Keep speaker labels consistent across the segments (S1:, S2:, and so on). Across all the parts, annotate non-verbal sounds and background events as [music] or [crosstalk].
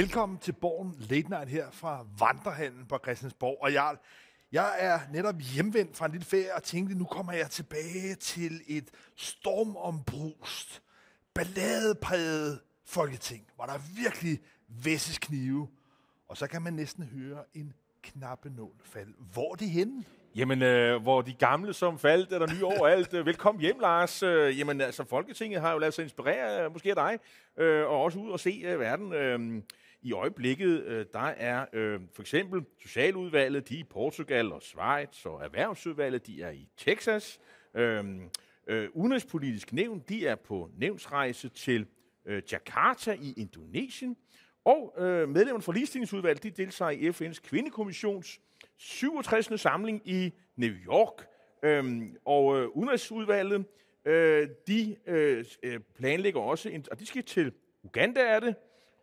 S1: Velkommen til Borgen Late Night her fra Vandrehallen på Christiansborg. Og Jarl, jeg er netop hjemvendt fra en lille ferie og tænkte, nu kommer jeg tilbage til et stormombrust, balladepræget folketing, hvor der virkelig væsses knive. Og så kan man næsten høre en knappe nål falde. Hvor er de henne?
S2: Jamen, øh, hvor de gamle som faldt, er der nye overalt. Øh, velkommen hjem, Lars. Øh, jamen, altså, Folketinget har jo lavet sig inspirere, øh, måske af dig, øh, og også ud og se øh, verden. Øh, i øjeblikket, øh, der er øh, for eksempel Socialudvalget, de er i Portugal og Schweiz, og Erhvervsudvalget, de er i Texas. Øh, øh, Udenrigspolitisk nævn, de er på nævnsrejse til øh, Jakarta i Indonesien. Og øh, medlemmerne fra ligestillingsudvalget, de deltager i FN's kvindekommissions 67. samling i New York. Øhm, og øh, udenrigsudvalget, øh, de øh, øh, planlægger også, en, og de skal til Uganda er det,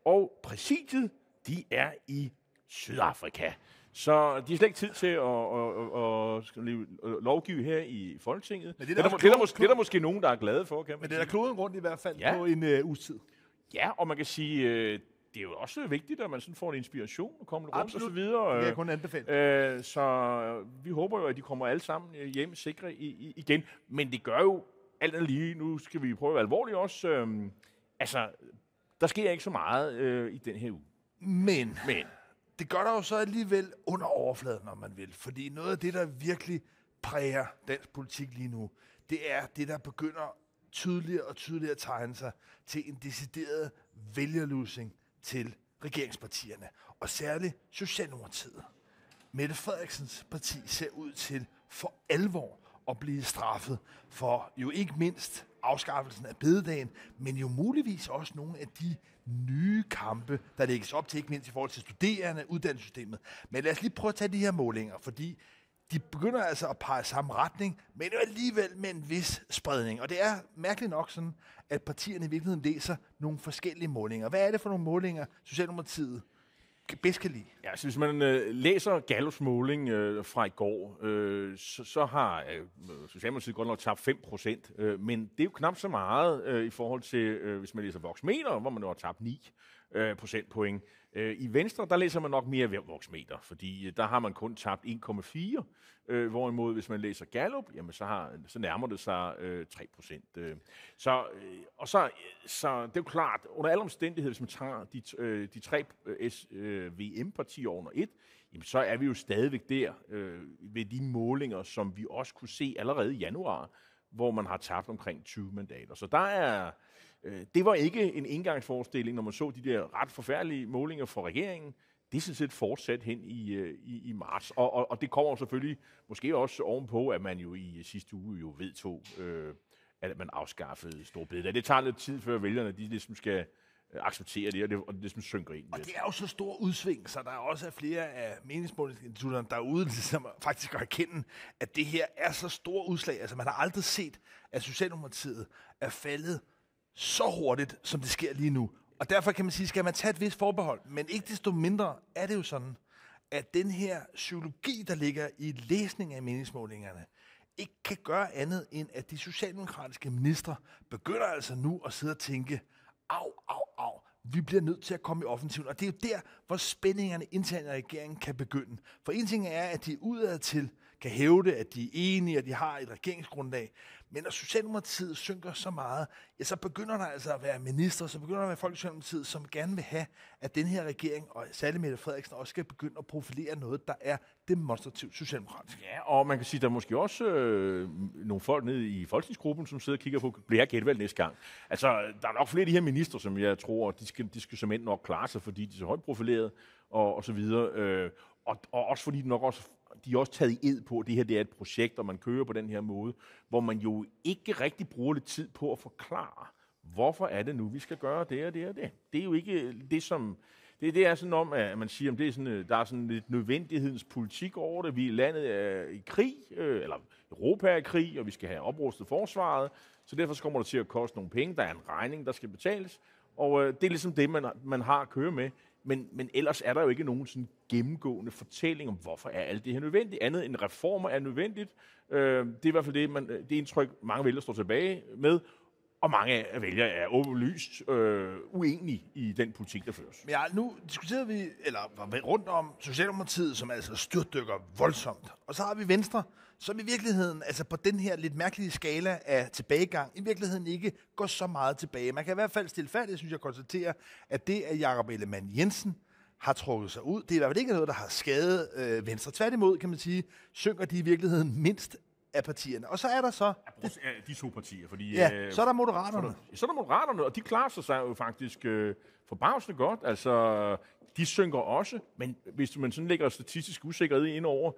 S2: og præsidiet, de er i Sydafrika. Så de har slet ikke tid til at, at, at, at lovgive her i Folketinget. Men det, er der, det, er der, det, er der, måske, det er der måske nogen, der er glade for, kan man
S1: Men det er der kloden rundt i hvert fald ja. på en uh, uges tid.
S2: Ja, og man kan sige, øh, det er jo også vigtigt, at man sådan får en inspiration og kommer rundt
S1: Absolut.
S2: og så videre.
S1: Det kan jeg kun anbefale.
S2: Øh, så vi håber jo, at de kommer alle sammen øh, hjem sikre i, i, igen. Men det gør jo alt andet lige, nu skal vi prøve at være alvorlige også, øh, altså, der sker ikke så meget øh, i den her uge.
S1: Men,
S2: Men
S1: det gør der jo så alligevel under overfladen, om man vil. Fordi noget af det, der virkelig præger dansk politik lige nu, det er det, der begynder tydeligere og tydeligere at tegne sig til en decideret vælgerlusing til regeringspartierne, og særligt Socialdemokratiet. Mette Frederiksens parti ser ud til for alvor at blive straffet for jo ikke mindst afskaffelsen af bededagen, men jo muligvis også nogle af de nye kampe, der lægges op til, ikke mindst i forhold til studerende, uddannelsessystemet. Men lad os lige prøve at tage de her målinger, fordi de begynder altså at pege samme retning, men jo alligevel med en vis spredning. Og det er mærkeligt nok sådan, at partierne i virkeligheden læser nogle forskellige målinger. Hvad er det for nogle målinger, Socialdemokratiet bedst kan lide?
S2: Ja, så hvis man øh, læser Gallups måling øh, fra i går, øh, så, så har øh, Socialdemokratiet godt nok tabt 5 procent, øh, men det er jo knap så meget øh, i forhold til, øh, hvis man læser Voxmeter, hvor man jo har tabt 9 øh, procentpoint. Øh, I Venstre, der læser man nok mere voksmeter, fordi øh, der har man kun tabt 1,4, øh, hvorimod hvis man læser Gallup, jamen så, har, så nærmer det sig øh, 3 procent. Øh. Så, øh, og så, øh, så det er jo klart, under alle omstændigheder, hvis man tager de, øh, de tre øh, øh VM-partier under et, jamen så er vi jo stadigvæk der øh, ved de målinger, som vi også kunne se allerede i januar, hvor man har tabt omkring 20 mandater. Så der er, det var ikke en indgangsforestilling, når man så de der ret forfærdelige målinger fra regeringen. Det er sådan set fortsat hen i, øh, i, i marts. Og, og, og det kommer selvfølgelig måske også ovenpå, at man jo i sidste uge jo vedtog, øh, at man afskaffede storbededag. Det tager lidt tid, før vælgerne de ligesom skal øh, acceptere det, og det, og det ligesom synker ind.
S1: Og det er jo så stor udsving, så der er også flere af meningsmålingsinstitutterne derude, [laughs] som faktisk kan erkende, at det her er så stor udslag. Altså man har aldrig set, at Socialdemokratiet er faldet så hurtigt, som det sker lige nu. Og derfor kan man sige, skal man tage et vist forbehold. Men ikke desto mindre er det jo sådan, at den her psykologi, der ligger i læsning af meningsmålingerne, ikke kan gøre andet end, at de socialdemokratiske ministre begynder altså nu at sidde og tænke, au, au, au, vi bliver nødt til at komme i offensiven. Og det er jo der, hvor spændingerne internt i regeringen kan begynde. For en ting er, at de udadtil kan hævde, at de er enige, og de har et regeringsgrundlag. Men når Socialdemokratiet synker så meget, ja, så begynder der altså at være minister, så begynder der at være folk i Socialdemokratiet, som gerne vil have, at den her regering, og særligt Mette Frederiksen, også skal begynde at profilere noget, der er demonstrativt socialdemokratisk.
S2: Ja, og man kan sige, der er måske også øh, nogle folk nede i folketingsgruppen, som sidder og kigger på, bliver jeg genvalgt næste gang? Altså, der er nok flere af de her minister, som jeg tror, de skal, de skal som nok klare sig, fordi de er så højt profileret, og, og så videre. Øh, og, og også fordi de nok også de er også taget i ed på, at det her det er et projekt, og man kører på den her måde, hvor man jo ikke rigtig bruger lidt tid på at forklare, hvorfor er det nu, vi skal gøre det og det og det. Det er jo ikke det, som... Det, det er sådan om, at man siger, at det er sådan, øh, der er sådan lidt nødvendighedens politik over det. Vi landet er i krig, øh, eller Europa er i krig, og vi skal have oprustet forsvaret, så derfor kommer det til at koste nogle penge. Der er en regning, der skal betales, og øh, det er ligesom det, man, man har at køre med. Men, men ellers er der jo ikke nogen sådan gennemgående fortælling om, hvorfor er alt det her nødvendigt. Andet end reformer er nødvendigt. Øh, det er i hvert fald det, man, det indtryk, mange vælger står tilbage med og mange af vælgere er åbenlyst øh, uenige i den politik, der føres.
S1: Men ja, nu diskuterede vi, eller var rundt om Socialdemokratiet, som altså styrtdykker voldsomt. Og så har vi Venstre, som i virkeligheden, altså på den her lidt mærkelige skala af tilbagegang, i virkeligheden ikke går så meget tilbage. Man kan i hvert fald stilfærdigt, synes jeg, konstatere, at det, at Jakob Ellemann Jensen har trukket sig ud, det er i hvert fald ikke noget, der har skadet øh, Venstre. Tværtimod, kan man sige, synker de i virkeligheden mindst af partierne. Og så er der så...
S2: Ja, de to partier, fordi...
S1: Ja, øh, så er der Moderaterne.
S2: Så er der Moderaterne, og de klarer sig jo faktisk øh, forbavsende godt. Altså, de synker også, men hvis man sådan lægger statistisk usikkerhed ind over,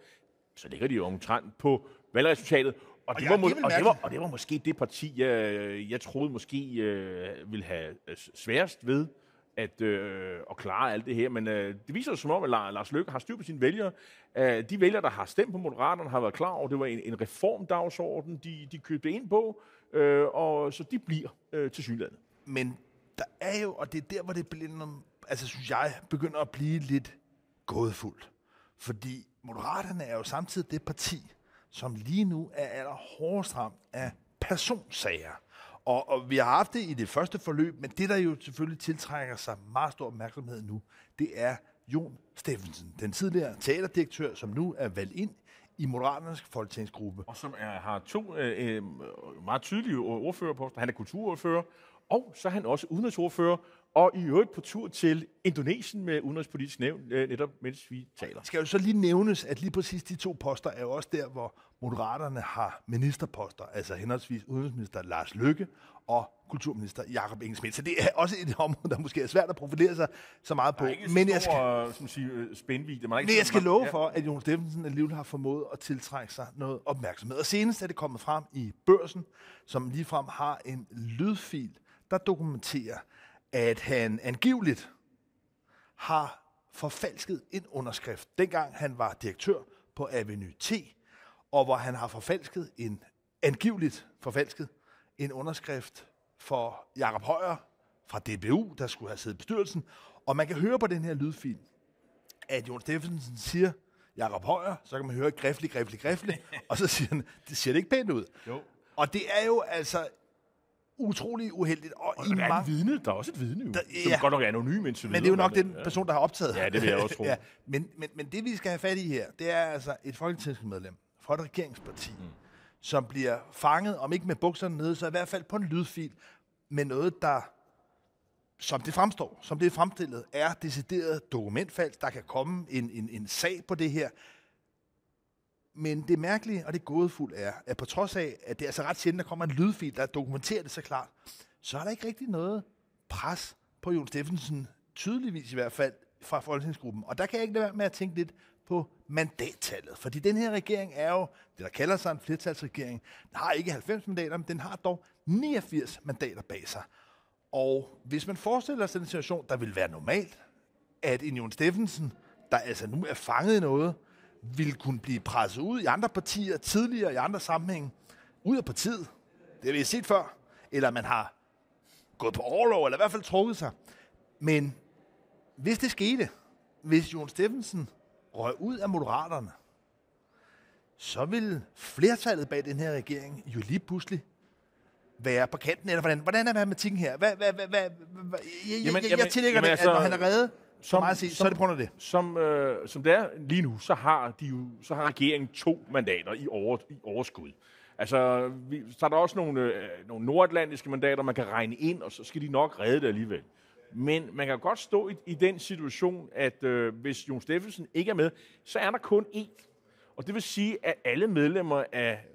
S2: så ligger de jo omtrent på valgresultatet. Og, og, det, var, må, og, det, var, og det var måske det parti, jeg, jeg troede måske øh, ville have øh, sværest ved at, øh, at klare alt det her. Men øh, det viser sig som om, at Lars Løkke har styr på sine vælgere. Øh, de vælgere, der har stemt på Moderaterne, har været klar over, at det var en, en reformdagsorden, de, de købte ind på, øh, og så de bliver øh, til synligheden.
S1: Men der er jo, og det er der, hvor det bliver, altså synes jeg, begynder at blive lidt gådefuldt. Fordi Moderaterne er jo samtidig det parti, som lige nu er allerhårdest ramt af personsager. Og, og vi har haft det i det første forløb, men det, der jo selvfølgelig tiltrækker sig meget stor opmærksomhed nu, det er Jon Steffensen, den tidligere teaterdirektør, som nu er valgt ind i Moderaternes folketingsgruppe.
S2: Og som er, har to øh, øh meget tydelige ordførerposter. Han er kulturordfører, og så er han også udenrigsordfører, og i øvrigt på tur til Indonesien med udenrigspolitisk nævn, øh, netop mens vi taler.
S1: Skal jo så lige nævnes, at lige præcis de to poster er jo også der, hvor Moderaterne har ministerposter, altså henholdsvis udenrigsminister Lars Løkke og kulturminister Jakob Ingesmidt. Så det er også et område, der måske er svært at profilere sig så meget på.
S2: men jeg skal, som siger, øh, spændvidde.
S1: Man men jeg skal love for, at Jon Steffensen alligevel har formået at tiltrække sig noget opmærksomhed. Og senest er det kommet frem i børsen, som ligefrem har en lydfil, der dokumenterer, at han angiveligt har forfalsket en underskrift, dengang han var direktør på Avenue T, og hvor han har forfalsket en, angiveligt forfalsket, en underskrift for Jakob Højer fra DBU, der skulle have siddet i bestyrelsen. Og man kan høre på den her lydfil, at Jon Steffensen siger, Jakob Højer, så kan man høre griflig, griflig, griflig, [laughs] og så siger han, det ser det ikke pænt ud. Jo. Og det er jo altså utrolig uheldigt.
S2: Og, og i der er et vidne, der er også et vidne, jo, der,
S1: som
S2: ja. godt nok er anonym indtil
S1: Men det er jo nok den person, der har optaget.
S2: Ja, det vil jeg også [laughs] tro. ja.
S1: men, men, men det, vi skal have fat i her, det er altså et folketingsmedlem fra et regeringsparti, mm. som bliver fanget, om ikke med bukserne nede, så i hvert fald på en lydfil, med noget, der, som det fremstår, som det er fremstillet, er decideret dokumentfalsk. Der kan komme en, en, en sag på det her. Men det mærkelige og det gådefulde er, at på trods af, at det er så ret sjældent, der kommer en lydfil, der dokumenterer det så klart, så er der ikke rigtig noget pres på Jon Steffensen, tydeligvis i hvert fald, fra Folketingsgruppen. Og der kan jeg ikke lade være med at tænke lidt på mandattallet. Fordi den her regering er jo, det der kalder sig en flertalsregering, den har ikke 90 mandater, men den har dog 89 mandater bag sig. Og hvis man forestiller sig den situation, der vil være normalt, at en Jon Steffensen, der altså nu er fanget i noget, ville kunne blive presset ud i andre partier tidligere i andre sammenhænge, ud af partiet. Det har vi set før. Eller man har gået på overlov, eller i hvert fald trukket sig. Men hvis det skete, hvis Jon Steffensen røg ud af Moderaterne, så vil flertallet bag den her regering jo lige pludselig være på kanten, eller hvordan, hvordan er matematikken her? Hvad, hvad, hvad, hvad, hvad, jeg, jamen, jeg, jeg, jeg tillægger jamen, altså, at når han er reddet, som, meget sige, som, så er det på grund af det.
S2: Som, øh, som det er lige nu, så har, de jo, så har regeringen to mandater i, over, i overskud. Altså, vi, så er der også nogle, øh, nogle nordatlantiske mandater, man kan regne ind, og så skal de nok redde det alligevel. Men man kan godt stå i, i den situation, at øh, hvis Jon Steffensen ikke er med, så er der kun én. Og det vil sige, at alle medlemmer af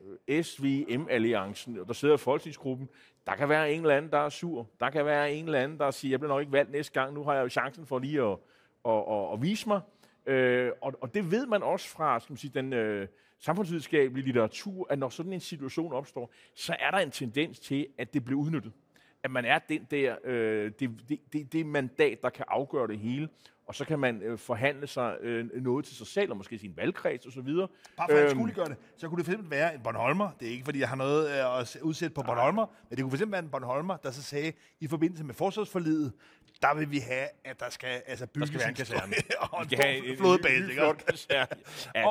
S2: SVM-alliancen, der sidder i folketingsgruppen, der kan være en eller anden, der er sur. Der kan være en eller anden, der siger, jeg bliver nok ikke valgt næste gang. Nu har jeg jo chancen for lige at, at, at, at vise mig. Øh, og, og det ved man også fra skal man sige, den øh, samfundsvidenskabelige litteratur, at når sådan en situation opstår, så er der en tendens til, at det bliver udnyttet. At man er den der, øh, det, det, det, det mandat, der kan afgøre det hele og så kan man øh, forhandle sig øh, noget til sig selv, og måske sin valgkreds osv. Bare
S1: for at øhm, skulle gøre det, så kunne det fx være en Bornholmer. Det er ikke, fordi jeg har noget øh, at udsætte på nej. Bornholmer, men det kunne fx være en Bornholmer, der så sagde, i forbindelse med forsvarsforlidet, der vil vi have, at der skal altså bygges
S2: der skal være en kaserne. [laughs]
S1: og en, have en flodbase.
S2: En, ja,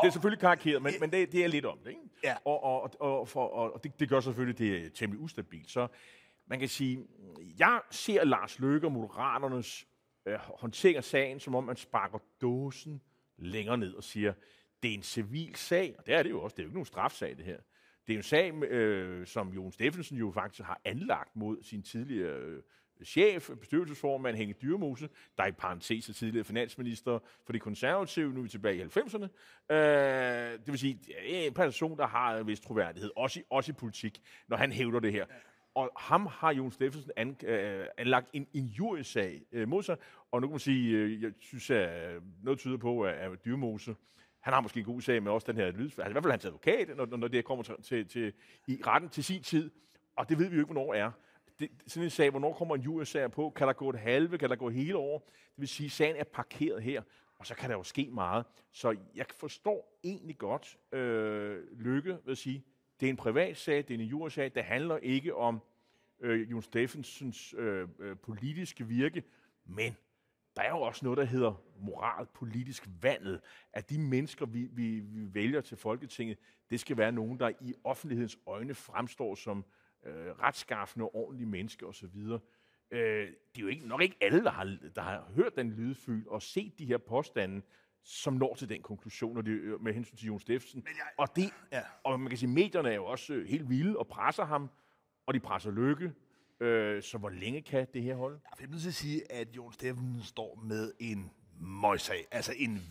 S2: det er selvfølgelig karikeret, men, men det, det er lidt om det. Ikke? Ja. Og, og, og, for, og det, det gør selvfølgelig, det er temmelig ustabilt. Så man kan sige, jeg ser Lars Løkke og Moderaternes øh, håndtering af sagen, som om man sparker dåsen længere ned og siger, det er en civil sag, og det er det jo også, det er jo ikke nogen strafsag det her. Det er en sag, øh, som Jon Steffensen jo faktisk har anlagt mod sin tidligere øh, chef, bestyrelsesformand Henning Dyrmose, der er i parentes er tidligere finansminister for de konservative, nu er vi tilbage i 90'erne. Øh, det vil sige, det er en person, der har en vis troværdighed, også i, også i politik, når han hævder det her. Og ham har Jon Steffensen an, øh, anlagt en injuriesag øh, mod sig, og nu kan man sige, øh, jeg synes, at øh, noget tyder på, at, at Dyrmose, han har måske en god sag med også den her lyd, altså i hvert fald hans advokat, når, når det kommer til, til, til, i retten til sin tid, og det ved vi jo ikke, hvornår er det, sådan en sag, hvornår kommer en jurysager på? Kan der gå et halve? Kan der gå hele år? Det vil sige, at sagen er parkeret her, og så kan der jo ske meget. Så jeg forstår egentlig godt øh, Lykke ved at sige, det er en privat sag, det er en jurasag, det handler ikke om øh, Jon Steffensens øh, øh, politiske virke, men der er jo også noget, der hedder moral, politisk vandet, at de mennesker, vi, vi, vi vælger til Folketinget, det skal være nogen, der i offentlighedens øjne fremstår som øh, retskaffende og ordentlige mennesker osv. Øh, det er jo ikke, nok ikke alle, der har, der har hørt den lydfyld og set de her påstande, som når til den konklusion og det, med hensyn til Jon Steffensen. Jeg, og, det, ja. og man kan sige, medierne er jo også øh, helt vilde og presser ham, og de presser Lykke. Øh, så hvor længe kan det her holde?
S1: Jeg vil nødt til at sige, at Jon Steffensen står med en møjsag. Altså en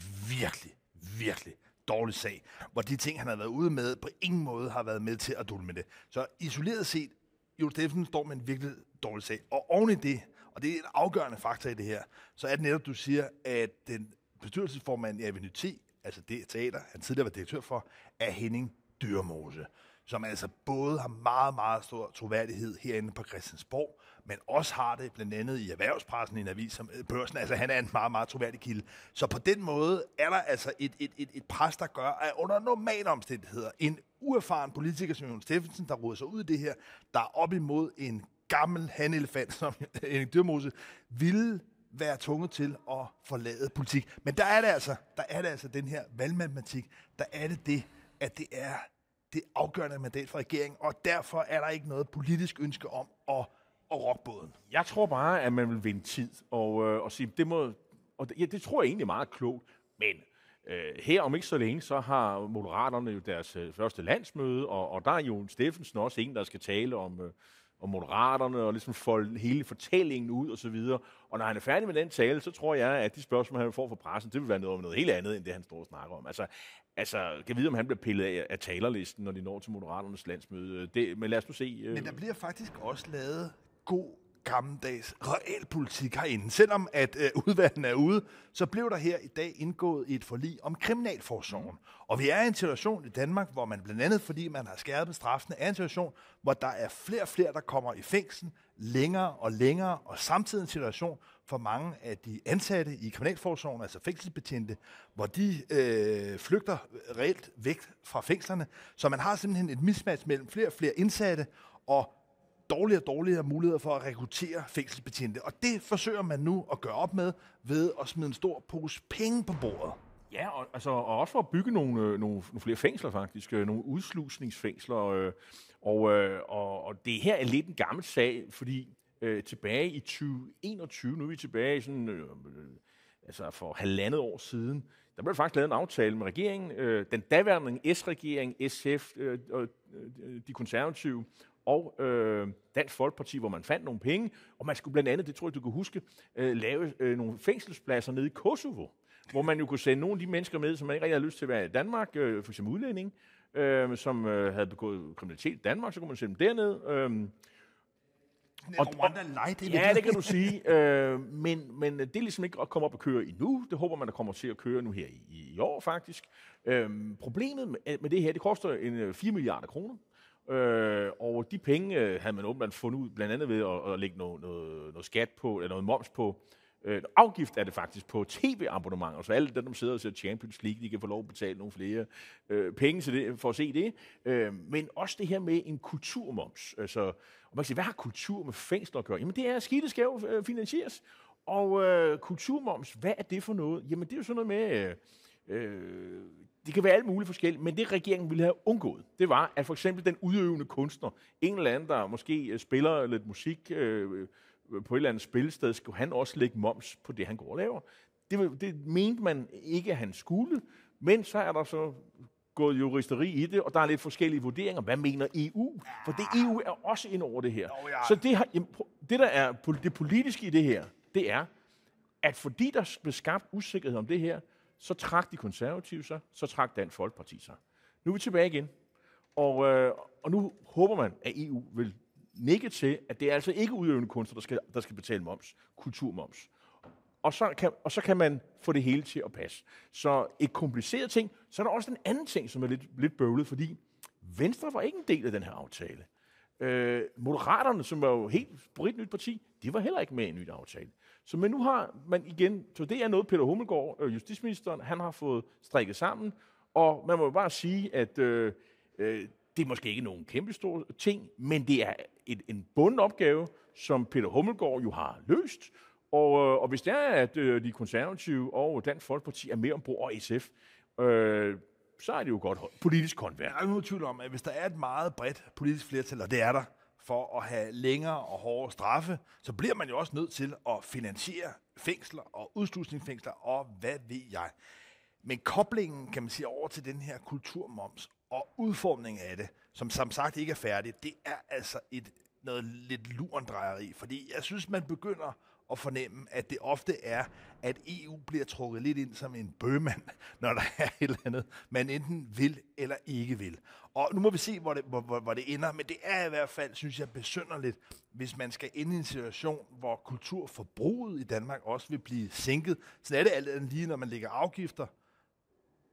S1: virkelig, virkelig dårlig sag, hvor de ting, han har været ude med, på ingen måde har været med til at dulme det. Så isoleret set, Jo Steffen står med en virkelig dårlig sag. Og oven i det, og det er en afgørende faktor i det her, så er det netop, du siger, at den bestyrelsesformand i Avenue T, altså det teater, han tidligere var direktør for, er Henning Dyrmose som altså både har meget, meget stor troværdighed herinde på Christiansborg, men også har det blandt andet i erhvervspressen i en avis som øh, børsen. Altså han er en meget, meget troværdig kilde. Så på den måde er der altså et, et, et, et pres, der gør, at under normale omstændigheder, en uerfaren politiker som Jon Steffensen, der råder sig ud i det her, der er op imod en gammel hanelefant [laughs] som en Dyrmose, ville være tvunget til at forlade politik. Men der er det altså, der er det altså den her valgmatematik, der er det det, at det er det afgørende mandat for regeringen, og derfor er der ikke noget politisk ønske om at, at rokke båden.
S2: Jeg tror bare, at man vil vinde tid og, øh, og sige, det må, og det, ja, det tror jeg egentlig er meget klogt, men øh, her om ikke så længe, så har Moderaterne jo deres øh, første landsmøde, og, og der er jo Steffensen også en, der skal tale om, øh, og Moderaterne, og ligesom folde hele fortællingen ud og så videre. Og når han er færdig med den tale, så tror jeg, at de spørgsmål, han får fra pressen, det vil være noget, noget helt andet, end det, han står og snakker om. Altså, altså kan vide, om han bliver pillet af, af talerlisten, når de når til Moderaternes landsmøde. Det, men lad os nu se.
S1: Øh. Men der bliver faktisk også lavet god gammeldags realpolitik herinde. Selvom at øh, udvalgene er ude, så blev der her i dag indgået et forlig om kriminalforsorgen. Og vi er i en situation i Danmark, hvor man blandt andet, fordi man har skærpet straffene, er en situation, hvor der er flere og flere, der kommer i fængsel længere og længere, og samtidig en situation for mange af de ansatte i kriminalforsorgen, altså fængselsbetjente, hvor de øh, flygter reelt væk fra fængslerne. Så man har simpelthen et mismatch mellem flere og flere indsatte, og dårligere og dårligere muligheder for at rekruttere fængselsbetjente. Og det forsøger man nu at gøre op med ved at smide en stor pose penge på bordet.
S2: Ja, og, altså, og også for at bygge nogle, øh, nogle, nogle flere fængsler faktisk, øh, nogle udslusningsfængsler. Øh, og, øh, og, og det her er lidt en gammel sag, fordi øh, tilbage i 2021, nu er vi tilbage i sådan, øh, øh, altså for halvandet år siden, der blev faktisk lavet en aftale med regeringen, øh, den daværende S-regering, SF, øh, øh, de konservative og øh, Dansk Folkeparti, hvor man fandt nogle penge, og man skulle blandt andet, det tror jeg, du kan huske, øh, lave øh, nogle fængselspladser nede i Kosovo, hvor man jo kunne sende nogle af de mennesker med, som man ikke rigtig havde lyst til at være i Danmark, øh, f.eks. udlænding, øh, som øh, havde begået kriminalitet i Danmark, så kunne man sende dem derned. Øh,
S1: og, Rwanda light,
S2: Ja, det kan du sige. [laughs] Øh, men, men det er ligesom ikke at komme op og køre endnu. Det håber man, der kommer til at køre nu her i, i år, faktisk. Øh, problemet med, med det her, det koster en 4 øh, milliarder kroner. Øh, og de penge øh, havde man åbenbart fundet ud, blandt andet ved at, at lægge noget, noget, noget skat på, eller noget moms på. Øh, afgift er det faktisk på tv-abonnementer, så alle dem, der sidder og ser Champions League, de kan få lov at betale nogle flere øh, penge til det, for at se det. Øh, men også det her med en kulturmoms. Altså, og man kan sige, hvad har kultur med fængsler at gøre? Jamen det er skidt, det skal jo øh, finansieres. Og øh, kulturmoms, hvad er det for noget? Jamen det er jo sådan noget med... Øh, øh det kan være alt muligt forskelligt, men det regeringen ville have undgået, det var, at for eksempel den udøvende kunstner, en eller anden, der måske øh, spiller lidt musik øh, på et eller andet spillested, skulle han også lægge moms på det, han går og laver. Det, det mente man ikke, at han skulle, men så er der så gået juristeri i det, og der er lidt forskellige vurderinger. Hvad mener EU? For det EU er også ind over det her.
S1: Ja.
S2: Så det, har, jamen, det, der er det politiske i det her, det er, at fordi der blev skabt usikkerhed om det her, så trak de konservative sig, så trak Dansk Folkeparti sig. Nu er vi tilbage igen. Og, øh, og nu håber man, at EU vil nikke til, at det er altså ikke udøvende kunstner, der skal, der skal betale moms, kulturmoms. Og så, kan, og så kan man få det hele til at passe. Så et kompliceret ting, så er der også en anden ting, som er lidt, lidt bøvlet, fordi Venstre var ikke en del af den her aftale. Øh, Moderaterne, som var jo helt brit nyt parti, de var heller ikke med i en ny aftale. Så men nu har man igen, så det er noget, Peter Hummelgaard, øh, justitsministeren, han har fået strikket sammen, og man må jo bare sige, at øh, øh, det er måske ikke nogen kæmpe store ting, men det er et, en bunden opgave, som Peter Hummelgaard jo har løst, og, øh, og hvis det er, at øh, de konservative og Dansk Folkeparti er med ombord, og SF, øh, så er det jo godt politisk håndværk.
S1: Der er ingen tvivl om, at hvis der er et meget bredt politisk flertal, og det er der, for at have længere og hårdere straffe, så bliver man jo også nødt til at finansiere fængsler og udslusningsfængsler og hvad ved jeg. Men koblingen, kan man sige, over til den her kulturmoms og udformningen af det, som som sagt ikke er færdigt, det er altså et noget lidt lurendrejeri, fordi jeg synes, man begynder at fornemme, at det ofte er, at EU bliver trukket lidt ind som en bøgemand, [laughs] når der er et eller andet, man enten vil eller ikke vil. Og nu må vi se, hvor det, hvor, hvor, hvor det ender, men det er i hvert fald, synes jeg, besynderligt, hvis man skal ind i en situation, hvor kulturforbruget i Danmark også vil blive sænket. Sådan er det alt andet lige, når man lægger afgifter,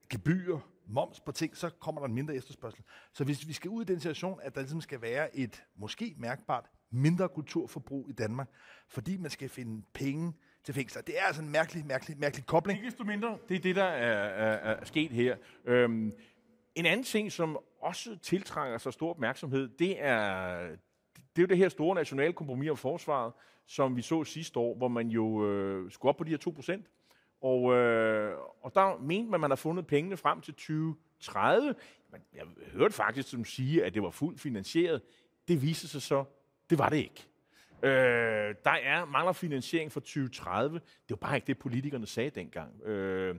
S1: gebyrer, moms på ting, så kommer der en mindre efterspørgsel. Så hvis vi skal ud i den situation, at der ligesom skal være et måske mærkbart mindre kulturforbrug i Danmark, fordi man skal finde penge til fængsler. Det er altså en mærkelig, mærkelig, mærkelig kobling.
S2: Ikke desto mindre, det er det, der er, er, er sket her. Øhm, en anden ting, som også tiltrænger sig stor opmærksomhed, det er, det er jo det her store nationale kompromis om forsvaret, som vi så sidste år, hvor man jo øh, skulle op på de her 2 procent. Og, øh, og der mente man, at man har fundet pengene frem til 2030. Men jeg hørte faktisk som sige, at det var fuldt finansieret. Det viste sig så, det var det ikke. Øh, der er mangler finansiering for 2030. Det var bare ikke det, politikerne sagde dengang. Øh,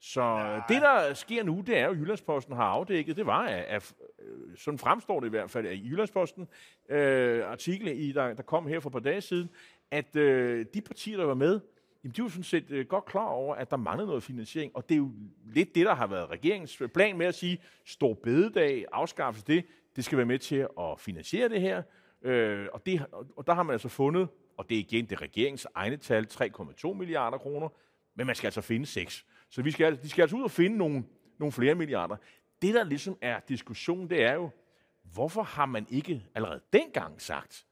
S2: så Nej. det, der sker nu, det er jo, at Jyllandsposten har afdækket, det var, at, at øh, sådan fremstår det i hvert fald, i Jyllandsposten, øh, artikel, i, der, der kom her for et par dage siden, at øh, de partier, der var med, jamen, de var sådan set øh, godt klar over, at der manglede noget finansiering, og det er jo lidt det, der har været regeringens plan med at sige, stor bededag, afskaffes det, det skal være med til at finansiere det her, øh, og, det, og der har man altså fundet, og det er igen det regeringens egne tal, 3,2 milliarder kroner, men man skal altså finde 6. Så vi skal, de skal altså ud og finde nogle, nogle flere milliarder. Det, der ligesom er diskussionen, det er jo, hvorfor har man ikke allerede dengang sagt,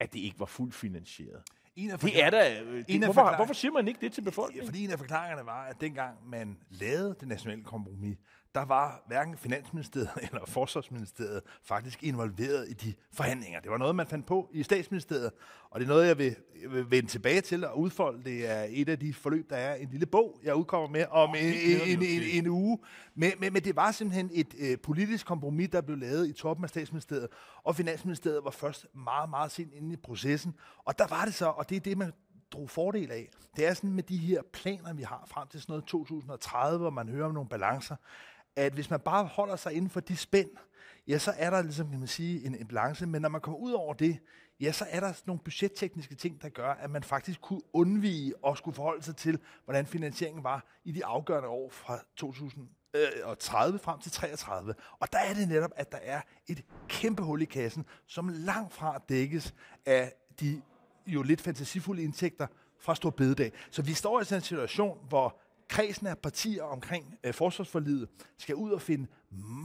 S2: at det ikke var fuldt finansieret? En af det er. Øh, det, hvorfor, hvorfor siger man ikke det til befolkningen?
S1: Fordi en af forklaringerne var, at dengang man lavede det nationale kompromis, der var hverken Finansministeriet [laughs] eller Forsvarsministeriet faktisk involveret i de forhandlinger. Det var noget, man fandt på i statsministeriet, og det er noget, jeg vil, vil vende tilbage til og udfolde. Det er et af de forløb, der er en lille bog, jeg udkommer med om oh, en, en, en, en uge. Men, men, men det var simpelthen et øh, politisk kompromis, der blev lavet i toppen af statsministeriet, og Finansministeriet var først meget, meget sent inde i processen. Og der var det så, og det er det, man drog fordel af. Det er sådan med de her planer, vi har frem til sådan noget 2030, hvor man hører om nogle balancer, at hvis man bare holder sig inden for de spænd, ja, så er der ligesom, kan man sige, en, en balance. Men når man kommer ud over det, ja, så er der nogle budgettekniske ting, der gør, at man faktisk kunne undvige at skulle forholde sig til, hvordan finansieringen var i de afgørende år fra 2030 øh, frem til 33. Og der er det netop, at der er et kæmpe hul i kassen, som langt fra dækkes af de jo lidt fantasifulde indtægter fra Stor Bededag. Så vi står i sådan en situation, hvor kredsen af partier omkring øh, forsvarsforlidet skal ud og finde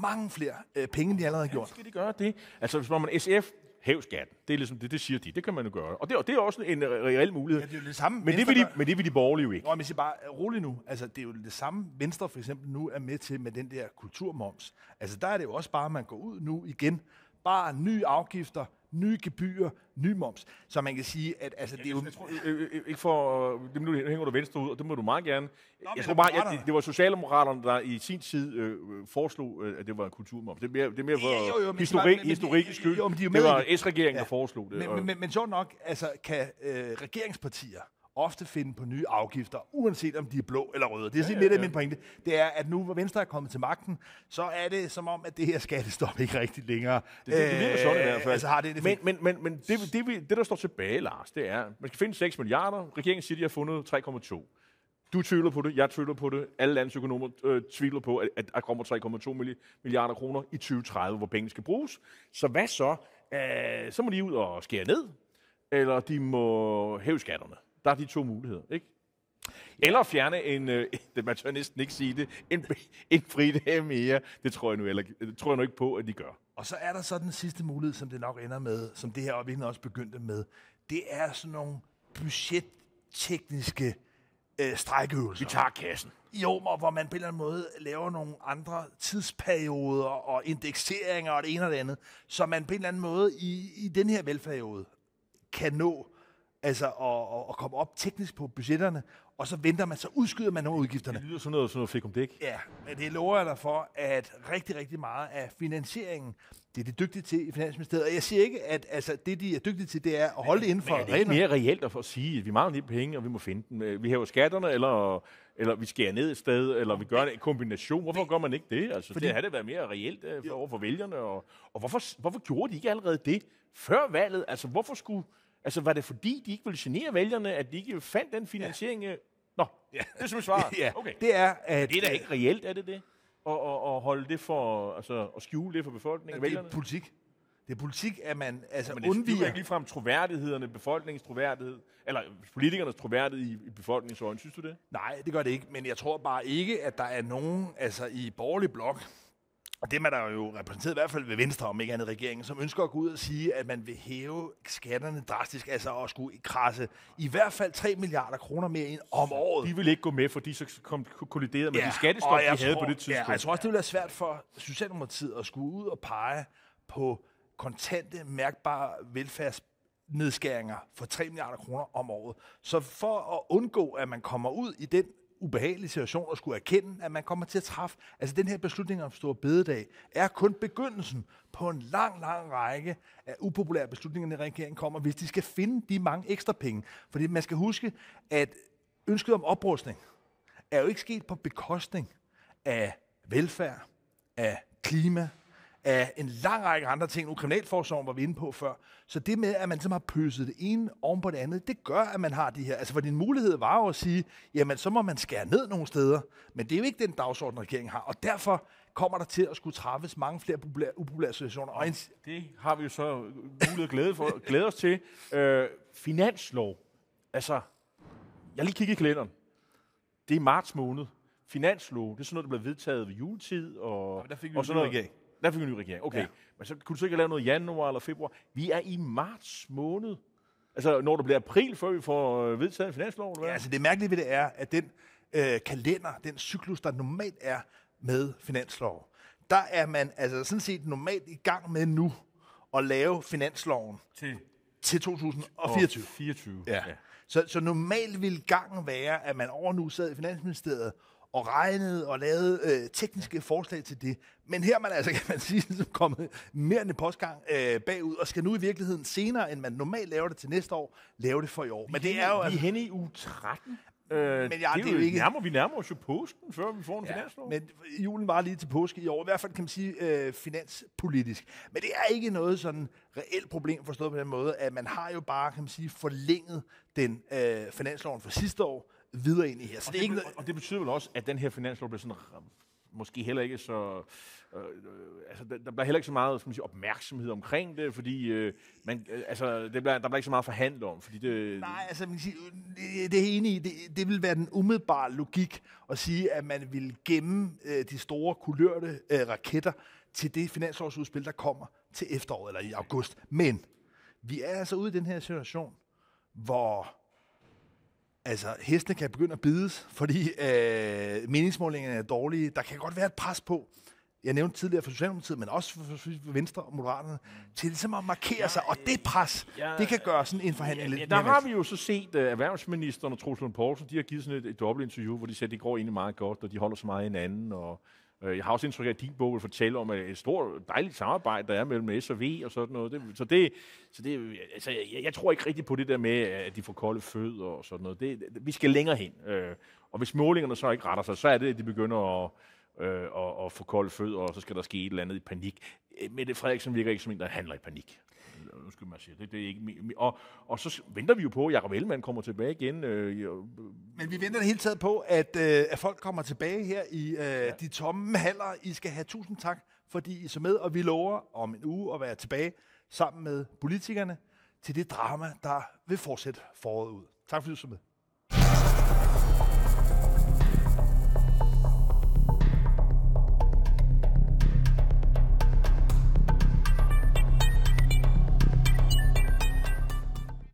S1: mange flere øh, penge, end de allerede har gjort.
S2: Skal de gøre det? Altså, hvis man SF hæv skatten. Det er ligesom det, det siger de. Det kan man jo gøre. Og det, og det er også en reel mulighed.
S1: Ja, det er jo det samme.
S2: Men det, vil de, men det vil de borgerlige jo ikke.
S1: Nå, men siger bare, rolig nu. Altså, det er jo det samme, Venstre for eksempel nu er med til med den der kulturmoms. Altså, der er det jo også bare, at man går ud nu igen. Bare nye afgifter, nye gebyrer, ny moms. Så man kan sige, at altså, det er jo...
S2: Jeg tror, øh, øh, ikke for... Det nu hænger du venstre ud, og det må du meget gerne.
S1: men
S2: jeg tror bare, at det, det var Socialdemokraterne, der i sin tid øh, foreslog, øh, at det var en kulturmoms. Det er mere, det er mere for
S1: Ja, jo,
S2: historik,
S1: men-
S2: historikkens skyld.
S1: jo, men de
S2: det var. S-regeringen,
S1: Ja.
S2: der foreslog det.
S1: Men, men, men, men sjovt nok, altså, kan øh, regeringspartier ofte finde på nye afgifter, uanset om de er blå eller røde. Det er ja, lidt af min pointe. Det er, at nu hvor Venstre er kommet til magten, så er det som om, at det her skattestop ikke rigtig længere
S2: Det, det, det virker sådan i hvert fald.
S1: Altså har det, det
S2: men, men, men, men det, det, vi- det, der står tilbage, Lars, det er, man skal finde 6 milliarder. Regeringen siger, de har fundet 3,2. Du tvivler på det, jeg tvivler på det. Alle landets økonomer øh, tvivler på, at, at der kommer 3,2 milli- milliarder kroner i 2030, hvor pengene skal bruges. Så hvad så? Øh, så må de ud og skære ned, eller de må hæve skatterne. Der er de to muligheder, ikke? Eller fjerne en, øh, [laughs] det, man tør næsten ikke sige det, en, [laughs] en fridag mere. Det tror jeg nu, eller, det tror jeg nu ikke på, at de gør.
S1: Og så er der så den sidste mulighed, som det nok ender med, som det her og virkelig også begyndte med. Det er sådan nogle budgettekniske øh, strækøvelser.
S2: Vi tager kassen.
S1: Jo, hvor man på en eller anden måde laver nogle andre tidsperioder og indekseringer og det ene og det andet, så man på en eller anden måde i, i den her valgperiode kan nå altså at, at, komme op teknisk på budgetterne, og så venter man, så udskyder man nogle udgifterne.
S2: Det lyder sådan noget, sådan noget fik om dæk.
S1: Ja, men det lover jeg dig for, at rigtig, rigtig meget af finansieringen, det er de dygtige til i Finansministeriet. Og jeg siger ikke, at altså, det, de er dygtige til, det er at holde det inden for
S2: Men er det ikke
S1: reglerne.
S2: mere reelt at at sige, at vi mangler lige penge, og vi må finde dem? Øh, Vi hæver skatterne, eller, eller vi skærer ned et sted, eller vi gør en kombination. Hvorfor gør man ikke det? Altså,
S1: Fordi-
S2: det havde det været mere reelt øh, for, over for vælgerne. Og, og hvorfor, hvorfor gjorde de ikke allerede det før valget? Altså, hvorfor skulle... Altså, var det fordi, de ikke ville genere vælgerne, at de ikke fandt den finansiering? Ja. Nå, ja. det er simpelthen svaret. [laughs]
S1: Ja,
S2: Okay.
S1: det er, at
S2: Det er da ikke reelt, er det det? Og, og, og holde det for, altså, at skjule det for befolkningen,
S1: det
S2: vælgerne?
S1: er politik. Det er politik, at man altså
S2: det undviger
S1: undviger...
S2: ikke ligefrem troværdighederne, befolkningens troværdighed, eller politikernes troværdighed i, i befolkningens øjne. Synes du det?
S1: Nej, det gør det ikke, men jeg tror bare ikke, at der er nogen altså i borgerlig blok, og dem er der jo repræsenteret i hvert fald ved Venstre, om ikke andet regeringen, som ønsker at gå ud og sige, at man vil hæve skatterne drastisk, altså at skulle krasse i hvert fald 3 milliarder kroner mere ind om året.
S2: De vil ikke gå med, fordi så kom, kolliderede med ja, de skattestop, de havde
S1: tror-
S2: på det tidspunkt.
S1: Ja, jeg tror også, det vil være svært for Socialdemokratiet at skulle ud og pege på kontante, mærkbare velfærdsnedskæringer for 3 milliarder kroner om året. Så for at undgå, at man kommer ud i den ubehagelige situation at skulle erkende, at man kommer til at træffe, altså den her beslutning om stor bededag, er kun begyndelsen på en lang, lang række af upopulære beslutninger, når regeringen kommer, hvis de skal finde de mange ekstra penge. Fordi man skal huske, at ønsket om oprustning er jo ikke sket på bekostning af velfærd, af klima, af en lang række andre ting. Nu kriminalforsorgen var vi inde på før. Så det med, at man simpelthen har pøset det ene oven på det andet, det gør, at man har de her. Altså, for din mulighed var jo at sige, jamen, så må man skære ned nogle steder. Men det er jo ikke den dagsorden, regeringen har. Og derfor kommer der til at skulle træffes mange flere populære, upopulære situationer. Og
S2: Det har vi jo så mulighed at glæde, for, glæde os til. Øh, finanslov. Altså, jeg lige kigget i kalenderen. Det er marts måned. Finanslov, det er sådan noget, der blev vedtaget ved juletid. Og,
S1: men der fik vi
S2: og sådan noget.
S1: regering.
S2: Der fik vi en ny regering, okay.
S1: Ja.
S2: Ja. Men så kunne du så ikke lave noget i januar eller februar. Vi er i marts måned. Altså, når det bliver april, før vi får øh, vedtaget en finanslov, eller hvad?
S1: Ja, altså det mærkelige ved det er, at den øh, kalender, den cyklus, der normalt er med finanslov, der er man altså sådan set normalt i gang med nu at lave finansloven
S2: til
S1: til 2024.
S2: 24.
S1: Ja. Så, så normalt vil gangen være, at man over nu sad i Finansministeriet og regnede og lavede øh, tekniske forslag til det. Men her er man altså, kan man [laughs] sige, ligesom kommet mere end en postgang øh, bagud, og skal nu i virkeligheden senere, end man normalt laver det til næste år, lave det for i år. Men det er jo
S2: Vi er
S1: altså,
S2: henne i uge 13. Øh,
S1: Men ja, det er jo ikke-
S2: Nærmer, vi nærmer os jo påsken, før vi får en ja, finanslov.
S1: Men julen var lige til påske i år, i hvert fald kan man sige øh, finanspolitisk. Men det er ikke noget sådan reelt problem forstået på den måde, at man har jo bare, kan man sige, forlænget den øh, finansloven fra sidste år videre ind i her. Så
S2: Og
S1: det er ikke noget,
S2: og det betyder vel også, at den her finanslov bliver sådan, øh, måske heller ikke så... Øh, øh, altså, der, der bliver heller ikke så meget skal man sige, opmærksomhed omkring det, fordi øh, man, øh, altså, det bliver, der bliver ikke så meget forhandlet om, fordi det...
S1: Nej, altså man sige, det, det er enig i, det, det vil være den umiddelbare logik at sige, at man vil gemme øh, de store kulørte øh, raketter til det finansårsudspil, der kommer til efteråret eller i august. Men vi er altså ude i den her situation, hvor altså, hestene kan begynde at bides, fordi øh, meningsmålingerne er dårlige. Der kan godt være et pres på, jeg nævnte tidligere for Socialdemokratiet, men også for, Venstre og Moderaterne, til ligesom at markere sig. Og det pres,
S2: Ja,
S1: det kan gøre sådan en forhandling
S2: Ja,
S1: lidt
S2: der
S1: mere
S2: har vi jo så set uh, erhvervsministeren og Troels Lund Poulsen, de har givet sådan et, et dobbeltinterview, hvor de siger, at det går egentlig meget godt, og de holder så meget hinanden. Og, Øh, jeg har også indtryk af, at din bog vil fortælle om øh, et, stort, dejligt samarbejde, der er mellem S og V og sådan noget. Det, så det, så det, altså, jeg, jeg tror ikke rigtigt på det der med, at de får kolde fødder og sådan noget. Det, det, vi skal længere hen. Øh. Og hvis målingerne så ikke retter sig, så er det, at de begynder at øh, og, og få kolde fødder, og så skal der ske et eller andet i panik. Mette Frederiksen virker ikke som en, der handler i panik. Øh, skal man sige det. det er ikke, og, og så venter vi jo på, at Jacob Ellemann kommer tilbage igen. Øh, jo,
S1: Men vi venter det hele taget på, at, øh, at folk kommer tilbage her i øh, ja. de tomme haller. I skal have tusind tak, fordi I så med, og vi lover om en uge at være tilbage sammen med politikerne til det drama, der vil fortsætte foråret ud. Tak fordi du så med.